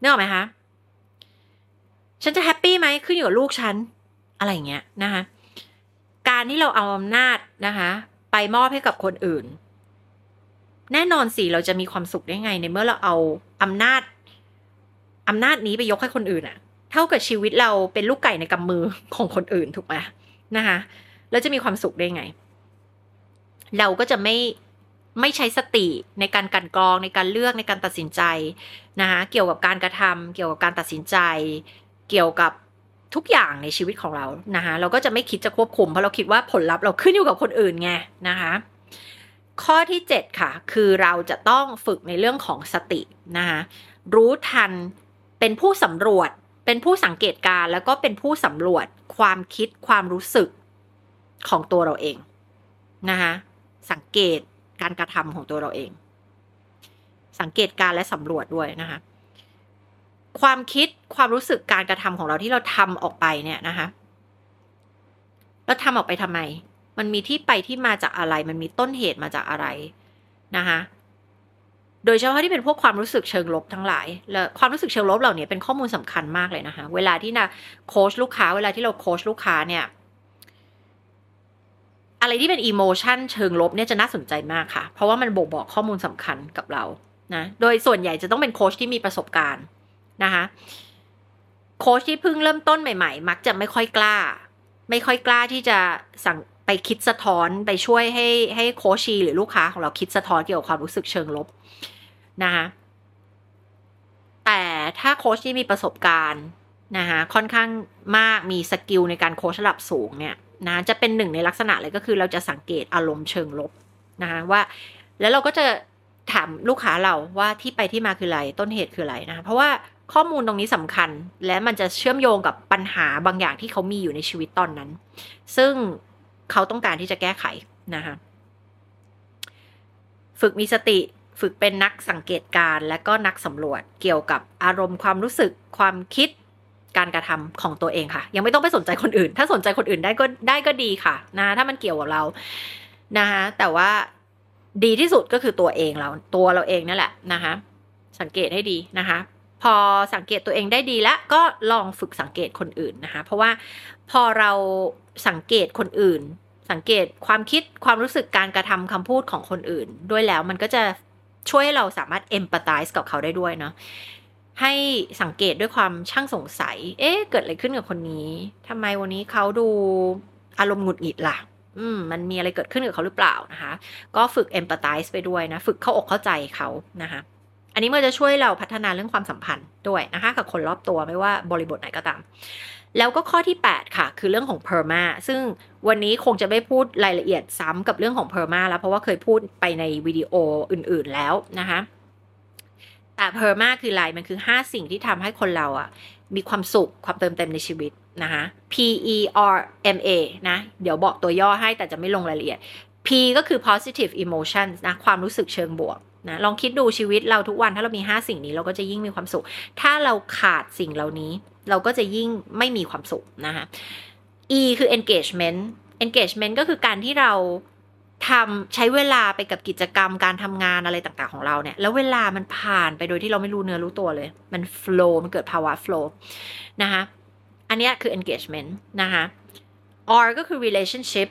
นึกออกไหมคะฉันจะแฮปปี้ไหมขึ้นอยู่กับลูกฉันอะไรอย่างเงี้ยนะคะการที่เราเอาอำนาจนะคะ ไปมอบให้กับคนอื่น แน่นอนสิเราจะมีความสุขได้ไง ในเมื่อเราเอาอำนาจอำนาจนี้ไปยกให้คนอื่นอะเท่ากับชีวิตเราเป็นลูกไก่ในกำมือของคนอื่นถูกไหมนะคะแล้วจะมีความสุขได้ไง เราก็จะไม่ไม่ใช้สติในการกันกรองในการเลือกในการตัดสินใจนะคะเกี่ยวกับการกระทำเกี่ยวกับการตัดสินใจ เกี่ยวกับทุกอย่างในชีวิตของเรานะคะเราก็จะไม่คิดจะควบคุมเพราะเราคิดว่าผลลัพธ์เราขึ้นอยู่กับคนอื่นไงนะคะข้อที่ 7 ค่ะ คือเราจะต้องฝึกในเรื่องของสตินะคะรู้ทันเป็นผู้สำรวจ เป็นผู้สังเกตการแล้วก็เป็นผู้สำรวจความคิดความรู้สึกของตัวเราเองนะคะ สังเกตการกระทำของตัวเราเอง สังเกตการและสำรวจด้วยนะคะ ความคิดความรู้สึกการกระทำของเราที่เราทำออกไปเนี่ยนะคะเราทำออกไปทำไม มันมีที่ไปที่มาจากอะไร มันมีต้นเหตุมาจากอะไรนะคะโดยเฉพาะที่เป็นพวกความรู้สึกเชิงลบทั้งหลาย และความรู้สึกเชิงลบเหล่านี้เป็นข้อมูลสำคัญมากเลยนะคะ เวลาที่นะโค้ชลูกค้า เวลาที่เราโค้ชลูกค้าเนี่ย อะไรที่เป็นอิโมชันเชิงลบเนี่ยจะน่าสนใจมากค่ะ เพราะว่ามันบ่งบอกข้อมูลสำคัญกับเรานะ โดยส่วนใหญ่จะต้องเป็นโค้ชที่มีประสบการณ์นะคะโค้ชที่เพิ่งเริ่มต้นใหม่ๆ มักจะไม่ค่อยกล้า ไม่ค่อยกล้าที่จะสั่งไปคิดสะท้อนไปช่วยให้ให้ coachee หรือลูกค้าของเราคิดสะท้อนเกี่ยวกับความรู้สึกเชิงลบนะคะแต่ถ้าโค้ชที่มีประสบการณ์นะคะค่อนข้างมากมี skill ในการโค้ชระดับสูงเนี่ย นะจะเป็นหนึ่งในลักษณะเลยก็คือเราจะสังเกตอารมณ์เชิงลบนะคะว่า แล้วเราก็จะถามลูกค้าเราว่าที่ไปที่มาคืออะไรต้นเหตุคืออะไรนะเพราะว่าข้อมูลตรงนี้สำคัญ และมันจะเชื่อมโยงกับปัญหาบางอย่างที่เขามีอยู่ในชีวิตตอนนั้น ซึ่งเขาต้องการที่จะแก้ไขนะคะฝึกมีสติฝึกเป็นนักสังเกตการและก็นักสำรวจเกี่ยวกับอารมณ์ความรู้สึกความคิด การกระทำของตัวเองค่ะ ยังไม่ต้องไปสนใจคนอื่น ถ้าสนใจคนอื่นได้ก็ได้ก็ดีค่ะนะถ้ามันเกี่ยวกับเรานะคะแต่ว่าดีที่สุดก็คือตัวเองเราตัวเราเองนั่นแหละนะคะสังเกตให้ดีนะคะ พอสังเกตตัวเองได้ดีแล้วก็ลองฝึกสังเกตคนอื่นนะคะ เพราะว่าพอเราสังเกตคนอื่น สังเกตความคิดความรู้สึกการกระทำคำพูดของคนอื่น ด้วยแล้วมันก็จะช่วยให้เราสามารถเอมพัตไตส์กับเขาได้ด้วยเนาะ ให้สังเกตด้วยความช่างสงสัย เอ๊ะ เกิดอะไรขึ้นกับคนนี้ทำไมวันนี้เขาดูอารมณ์หงุดหงิดล่ะ อืม มันมีอะไรเกิดขึ้นกับเขาหรือเปล่านะคะ ก็ฝึกเอมพัตไตส์ไปด้วยนะ ฝึกเข้าอกเข้าใจเขานะคะ อันนี้มันจะช่วยเราพัฒนาเรื่องความสัมพันธ์ด้วยนะคะ กับคนรอบตัวไม่ว่าบริบทไหนก็ตาม แล้วก็ข้อที่ 8 ค่ะ คือเรื่องของ PERMA ซึ่งวันนี้คงจะไม่พูดรายละเอียดซ้ำกับเรื่องของ PERMA แล้วเพราะว่าเคยพูดไปในวิดีโออื่น ๆแล้วนะคะ แต่เพอร์มาคืออะไรมันคือ 5 สิ่งที่ทำให้คนเราอะมีความสุขความเติมเต็มในชีวิตนะคะ P E R M A นะ เดี๋ยวบอกตัวย่อให้แต่จะไม่ลงรายละเอียด P ก็คือ positive emotions นะความรู้สึกเชิงบวกนะลองคิดดูชีวิตเราทุกวันถ้าเรามี 5 สิ่งนี้เราก็จะยิ่งมีความสุข ถ้าเราขาดสิ่งเหล่านี้ เราก็จะยิ่งไม่มีความสุขนะคะ E คือ engagement engagement ก็คือการที่เรา ทำใช้เวลาไปกับกิจกรรมการทำงานอะไรต่างๆของเราเนี่ย แล้วเวลามันผ่านไปโดยที่เราไม่รู้เนื้อรู้ตัวเลย มัน flow มันเกิดภาวะ flow นะคะอันนี้คือ engagement นะคะ R ก็คือ relationship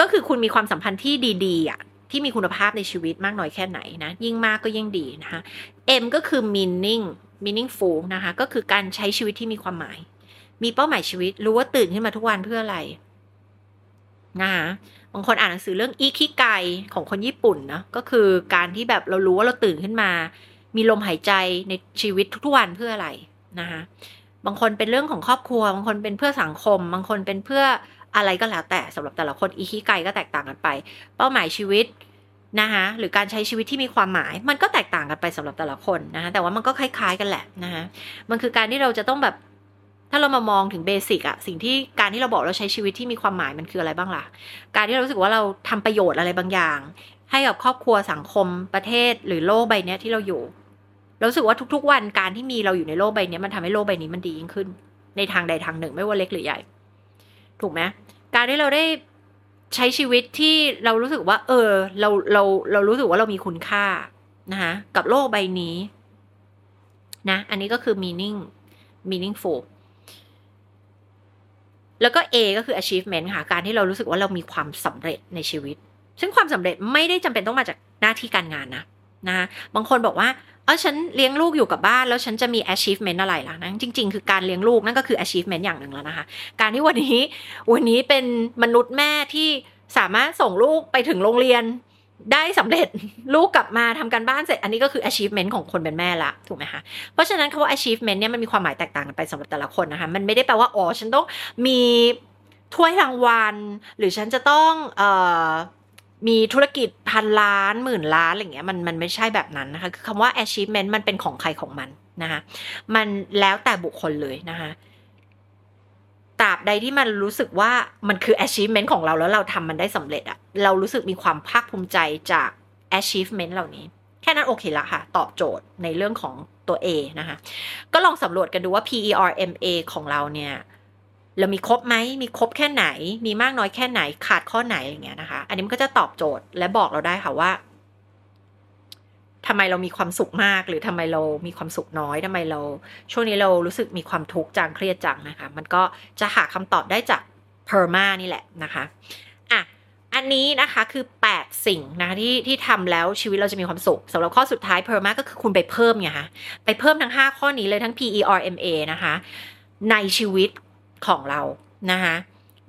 ก็คือคุณมีความสัมพันธ์ที่ดีๆอะที่มีคุณภาพในชีวิตมากน้อยแค่ไหนนะ ยิ่งมากก็ยิ่งดีนะคะ M ก็คือ meaning meaningful นะคะ ก็คือการใช้ชีวิตที่มีความหมาย มีเป้าหมายชีวิต รู้ว่าตื่นขึ้นมาทุกวันเพื่ออะไรนะคะ บางคนอ่านหนังสือเรื่องอีคิไกของคนญี่ปุ่นนะก็คือการที่แบบเรารู้ว่าเราตื่นขึ้นมา มีลมหายใจในชีวิตทุกวันเพื่ออะไรนะคะบางคนเป็นเรื่องของครอบครัว บางคนเป็นเพื่อสังคม บางคนเป็นเพื่ออะไรก็แล้วแต่สำหรับแต่ละคนอีคิไกก็แตกต่างกันไป เป้าหมายชีวิตนะคะหรือการใช้ชีวิตที่มีความหมาย มันก็แตกต่างกันไปสำหรับแต่ละคนนะคะแต่ว่ามันก็คล้าย ๆ กันแหละนะคะมันคือการที่เราจะต้องแบบ ถ้าเรามามองถึงเบสิกอะสิ่งที่การที่เราบอกเราใช้ชีวิตที่มีความหมายมันคืออะไรบ้างล่ะ การที่เรารู้สึกว่าเราทำประโยชน์อะไรบางอย่าง ให้กับครอบครัวสังคมประเทศหรือโลกใบนี้ที่เราอยู่เราสึกว่าทุกๆ วันการที่มีเราอยู่ในโลกใบนี้มันทำให้โลกใบนี้มันดียิ่งขึ้น ในทางใดทางหนึ่งไม่ว่าเล็กหรือใหญ่ ถูกไหมการที่เราได้ใช้ชีวิตที่เรารู้สึกว่า เออ เราเราเรารู้สึกว่าเรามีคุณค่านะคะกับโลกใบนี้ นะ อันนี้ก็คือ meaning meaningful แล้วก็ A ก็คือ achievement ค่ะ การที่เรารู้สึกว่าเรามีความสำเร็จในชีวิต ซึ่งความสำเร็จไม่ได้จำเป็นต้องมาจากหน้าที่การงานนะนะบางคนบอกว่าเออฉันเลี้ยงลูกอยู่กับบ้าน แล้วฉันจะมี achievement อะไรล่ะนะจริง ๆ คือการเลี้ยงลูกนั่นก็คือ achievement อย่างหนึ่งแล้วนะคะ การที่วันนี้วันนี้เป็นมนุษย์แม่ที่สามารถส่งลูกไปถึงโรงเรียน ได้สำเร็จลูกกลับมาทำการบ้านเสร็จอันนี้ก็คือ achievement ของคนเป็นแม่ละถูกไหมคะเพราะฉะนั้นคำว่า achievement เนี่ยมันมีความหมายแตกต่างกันไปสำหรับแต่ละคนนะคะมันไม่ได้แปลว่าอ๋อฉันต้องมีถ้วยรางวัล หรือฉันจะต้องเอ่อมีธุรกิจพันล้านหมื่นล้านอะไรเงี้ยมันมันไม่ใช่แบบนั้นนะคะคือคำว่า achievement มันเป็นของใครของมันนะคะมันแล้วแต่บุคคลเลยนะคะ ตราบใดที่มันรู้สึกว่ามันคือ achievement ของเราแล้วเราทำมันได้สำเร็จอะเรารู้สึกมีความภาคภูมิใจจาก achievement เหล่านี้ แค่นั้นโอเคละค่ะ ตอบโจทย์ในเรื่องของตัว A นะคะ ก็ลองสำรวจกันดูว่า PERMA ของเราเนี่ย เรามีครบไหม มีครบแค่ไหน มีมากน้อยแค่ไหน ขาดข้อไหนอย่างเงี้ยนะคะ อันนี้มันก็จะตอบโจทย์และบอกเราได้ค่ะว่า ทำไมเรามีความสุขมาก หรือทำไมเรามีความสุขน้อยทำไมเรา ช่วงนี้เรารู้สึกมีความทุกข์จังเครียดจังนะคะ มันก็จะหาคำตอบได้จาก PERMA นี่แหละนะคะอะอันนี้นะคะคือ 8 สิ่งนะคะที่ที่ทำแล้วชีวิตเราจะมีความสุขสำหรับข้อสุดท้าย PERMA ก็คือคุณไปเพิ่มไงคะไปเพิ่มทั้ง 5 ข้อนี้เลยทั้ง PERMA นะคะ ในชีวิตของเรานะคะ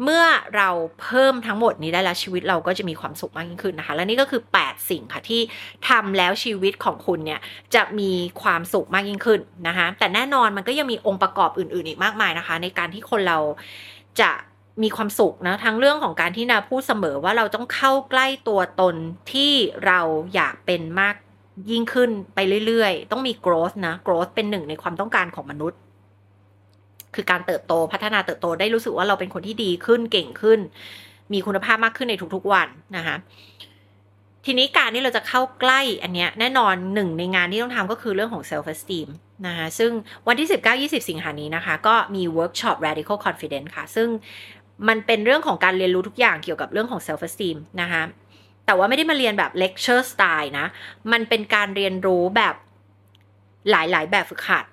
เมื่อเราเพิ่มทั้งหมดนี้ได้แล้วชีวิตเราก็จะมีความสุขมากยิ่งขึ้นนะคะ และนี่ก็คือ 8 สิ่งค่ะที่ทำแล้วชีวิตของคุณเนี่ยจะมีความสุขมากยิ่งขึ้นนะคะ แต่แน่นอนมันก็ยังมีองค์ประกอบอื่น ๆ อีกมากมายนะคะ ในการที่คนเราจะมีความสุขนะทั้งเรื่องของการที่นาพูดเสมอว่าเราต้องเข้าใกล้ตัวตนที่เราอยากเป็นมากยิ่งขึ้นไปเรื่อย ๆ ต้องมี growth นะ growth เป็นหนึ่งในความต้องการของมนุษย์ คือการเติบโตพัฒนาเติบโตได้รู้สึกว่าเราเป็นคนที่ดีขึ้นเก่งขึ้น มีคุณภาพมากขึ้นในทุกๆวันนะคะทีนี้การที่เราจะเข้าใกล้อันเนี้ยแน่นอนหนึ่งในงานที่ต้องทำก็คือเรื่องของ self esteem นะคะซึ่งวันที่ 19-20 สิงหานี้นะคะ ก็มีเวิร์กช็อป radical confidence ค่ะ ซึ่งมันเป็นเรื่องของการเรียนรู้ทุกอย่างเกี่ยวกับเรื่องของ self esteem นะคะแต่ว่าไม่ได้มาเรียนแบบ lecture style นะ มันเป็นการเรียนรู้แบบหลาย ๆ แบบฝึกหัด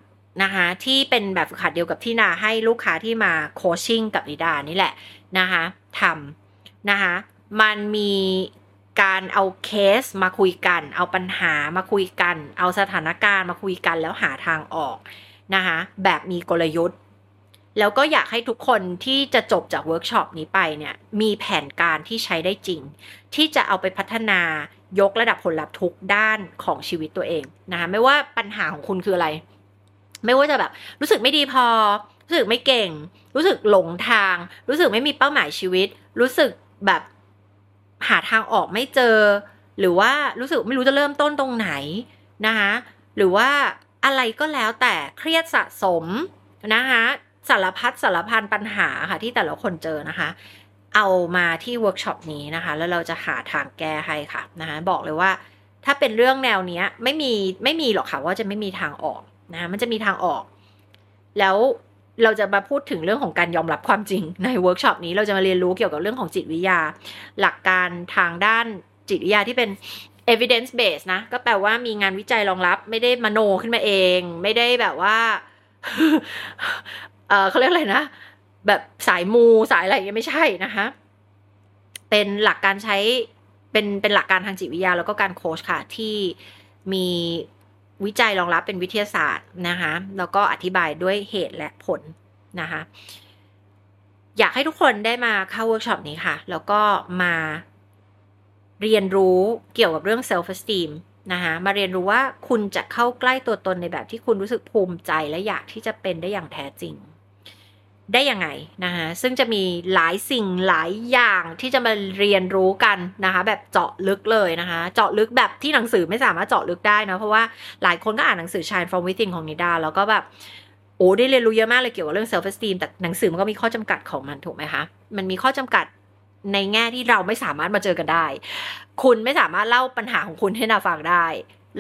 นะคะที่เป็นแบบฝึกหัดเดียวกับที่นาให้ลูกค้าที่มาโคชชิ่งกับนิดานี่แหละนะคะทำนะคะมันมีการเอาเคสมาคุยกัน เอาปัญหามาคุยกัน เอาสถานการณ์มาคุยกันแล้วหาทางออกนะคะแบบมีกลยุทธ์ แล้วก็อยากให้ทุกคนที่จะจบจากเวิร์กช็อปนี้ไปเนี่ยมีแผนการที่ใช้ได้จริง ที่จะเอาไปพัฒนายกระดับผลลัพธ์ทุกด้านของชีวิตตัวเองนะคะไม่ว่าปัญหาของคุณคืออะไร ไม่ว่าจะแบบรู้สึกไม่ดีพอ รู้สึกไม่เก่ง รู้สึกหลงทาง รู้สึกไม่มีเป้าหมายชีวิต รู้สึกแบบหาทางออกไม่เจอ หรือว่ารู้สึกไม่รู้จะเริ่มต้นตรงไหนนะคะหรือว่าอะไรก็แล้วแต่เครียดสะสมนะคะสารพัดสารพันปัญหาค่ะที่แต่ละคนเจอนะคะ เอามาที่เวิร์กช็อปนี้นะคะ แล้วเราจะหาทางแก้ให้ค่ะนะคะบอกเลยว่า ถ้าเป็นเรื่องแนวนี้ไม่มีไม่มีหรอกค่ะว่าจะไม่มีทางออก นะมันจะมีทางออก แล้วเราจะมาพูดถึงเรื่องของการยอมรับความจริงในเวิร์กช็อปนี้เราจะมาเรียนรู้เกี่ยวกับเรื่องของจิตวิทยา หลักการทางด้านจิตวิทยาที่เป็น evidence base นะ ก็แปลว่ามีงานวิจัยรองรับ ไม่ได้มโนขึ้นมาเอง ไม่ได้แบบว่า เออเขาเรียกอะไรนะ แบบสายมูสายอะไรยังไม่ใช่นะคะ เป็นหลักการใช้เป็นเป็นหลักการทางจิตวิทยา แล้วก็การโค้ชค่ะที่มี วิจัยรองรับเป็นวิทยาศาสตร์นะคะแล้วก็อธิบายด้วยเหตุและผลนะคะอยากให้ทุกคนได้มาเข้าเวิร์กช็อปนี้ค่ะ แล้วก็มาเรียนรู้เกี่ยวกับเรื่อง self esteem นะคะมาเรียนรู้ว่าคุณจะเข้าใกล้ตัวตนในแบบที่คุณรู้สึกภูมิใจและอยากที่จะเป็นได้อย่างแท้จริง ได้ยังไงนะคะซึ่งจะมีหลายสิ่งหลายอย่างที่จะมาเรียนรู้กันนะคะ แบบเจาะลึกเลยนะคะ เจาะลึกแบบที่หนังสือไม่สามารถเจาะลึกได้นะเพราะว่าหลายคนก็อ่านหนังสือ Shine from Within ของนิดาแล้วก็แบบโอ้ได้เรียนรู้เยอะมากเลยเกี่ยวกับเรื่อง self esteem แต่หนังสือมันก็มีข้อจำกัดของมันถูกไหมคะ มันมีข้อจำกัดในแง่ที่เราไม่สามารถมาเจอกันได้ คุณไม่สามารถเล่าปัญหาของคุณให้นาฟังได้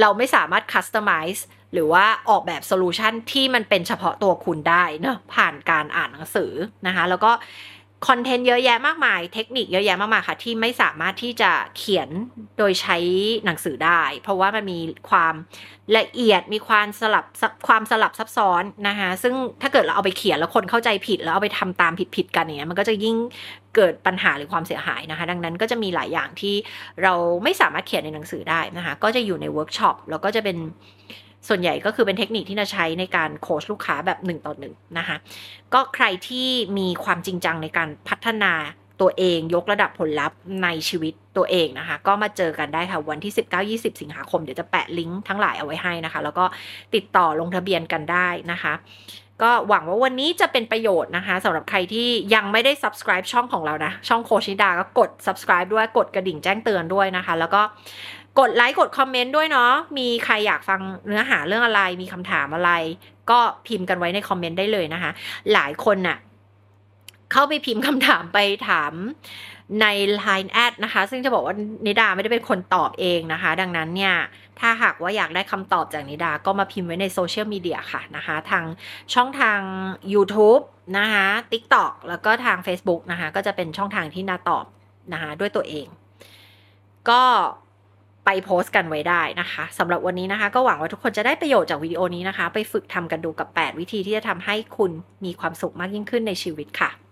เราไม่สามารถ customize หรือว่าออกแบบ solution ที่มันเป็นเฉพาะตัวคุณได้เนอะผ่านการอ่านหนังสือนะคะ แล้วก็คอนเทนต์เยอะแยะมากมาย เทคนิคเยอะแยะมากมายค่ะ ที่ไม่สามารถที่จะเขียนโดยใช้หนังสือได้ เพราะว่ามันมีความละเอียดมีความสลับความสลับซับซ้อนนะคะซึ่งถ้าเกิดเราเอาไปเขียนแล้วคนเข้าใจผิด แล้วเอาไปทำตามผิดๆกันอย่างเงี้ยมันก็จะยิ่งเกิดปัญหาหรือความเสียหายนะคะ ดังนั้นก็จะมีหลายอย่างที่เราไม่สามารถเขียนในหนังสือได้นะคะ ก็จะอยู่ในเวิร์กช็อปแล้วก็จะเป็น ส่วนใหญ่ก็คือเป็นเทคนิคที่จะใช้ในการโค้ชลูกค้าแบบหนึ่งต่อหนึ่งนะคะก็ใครที่มีความจริงจังในการพัฒนาตัวเองยกระดับผลลัพธ์ในชีวิตตัวเองนะคะ ก็มาเจอกันได้ค่ะวันที่ 19-20 สิงหาคม เดี๋ยวจะแปะลิงก์ทั้งหลายเอาไว้ให้นะคะ แล้วก็ติดต่อลงทะเบียนกันได้นะคะ ก็หวังว่าวันนี้จะเป็นประโยชน์นะคะสำหรับใครที่ยังไม่ได้ subscribe ช่องของเรานะ ช่องโคชิดาก็กด subscribe ด้วยกดกระดิ่งแจ้งเตือนด้วยนะคะ แล้วก็ กดไลค์กดคอมเมนต์ด้วยเนาะ มีใครอยากฟังเนื้อหาเรื่องอะไร มีคำถามอะไร ก็พิมพ์กันไว้ในคอมเมนต์ได้เลยนะคะ หลายคนน่ะ เข้าไปพิมพ์คำถามไปถามใน Line แอดนะคะ ซึ่งจะบอกว่านิดาไม่ได้เป็นคนตอบเองนะคะ ดังนั้นเนี่ย ถ้าหากว่าอยากได้คำตอบจากนิดา ก็มาพิมพ์ไว้ในโซเชียลมีเดียค่ะนะคะ ทางช่องทาง YouTube นะคะ TikTok แล้วก็ทาง Facebook นะคะ ก็จะเป็นช่องทางที่นาตอบนะคะ ด้วยตัวเอง ก็ ไปโพสต์กันไว้ได้นะคะสำหรับวันนี้นะคะ ก็หวังว่าทุกคนจะได้ประโยชน์จากวิดีโอนี้นะคะ ไปฝึกทำกันดูกับ 8 วิธีที่จะทำให้คุณมีความสุขมากยิ่งขึ้นในชีวิตค่ะ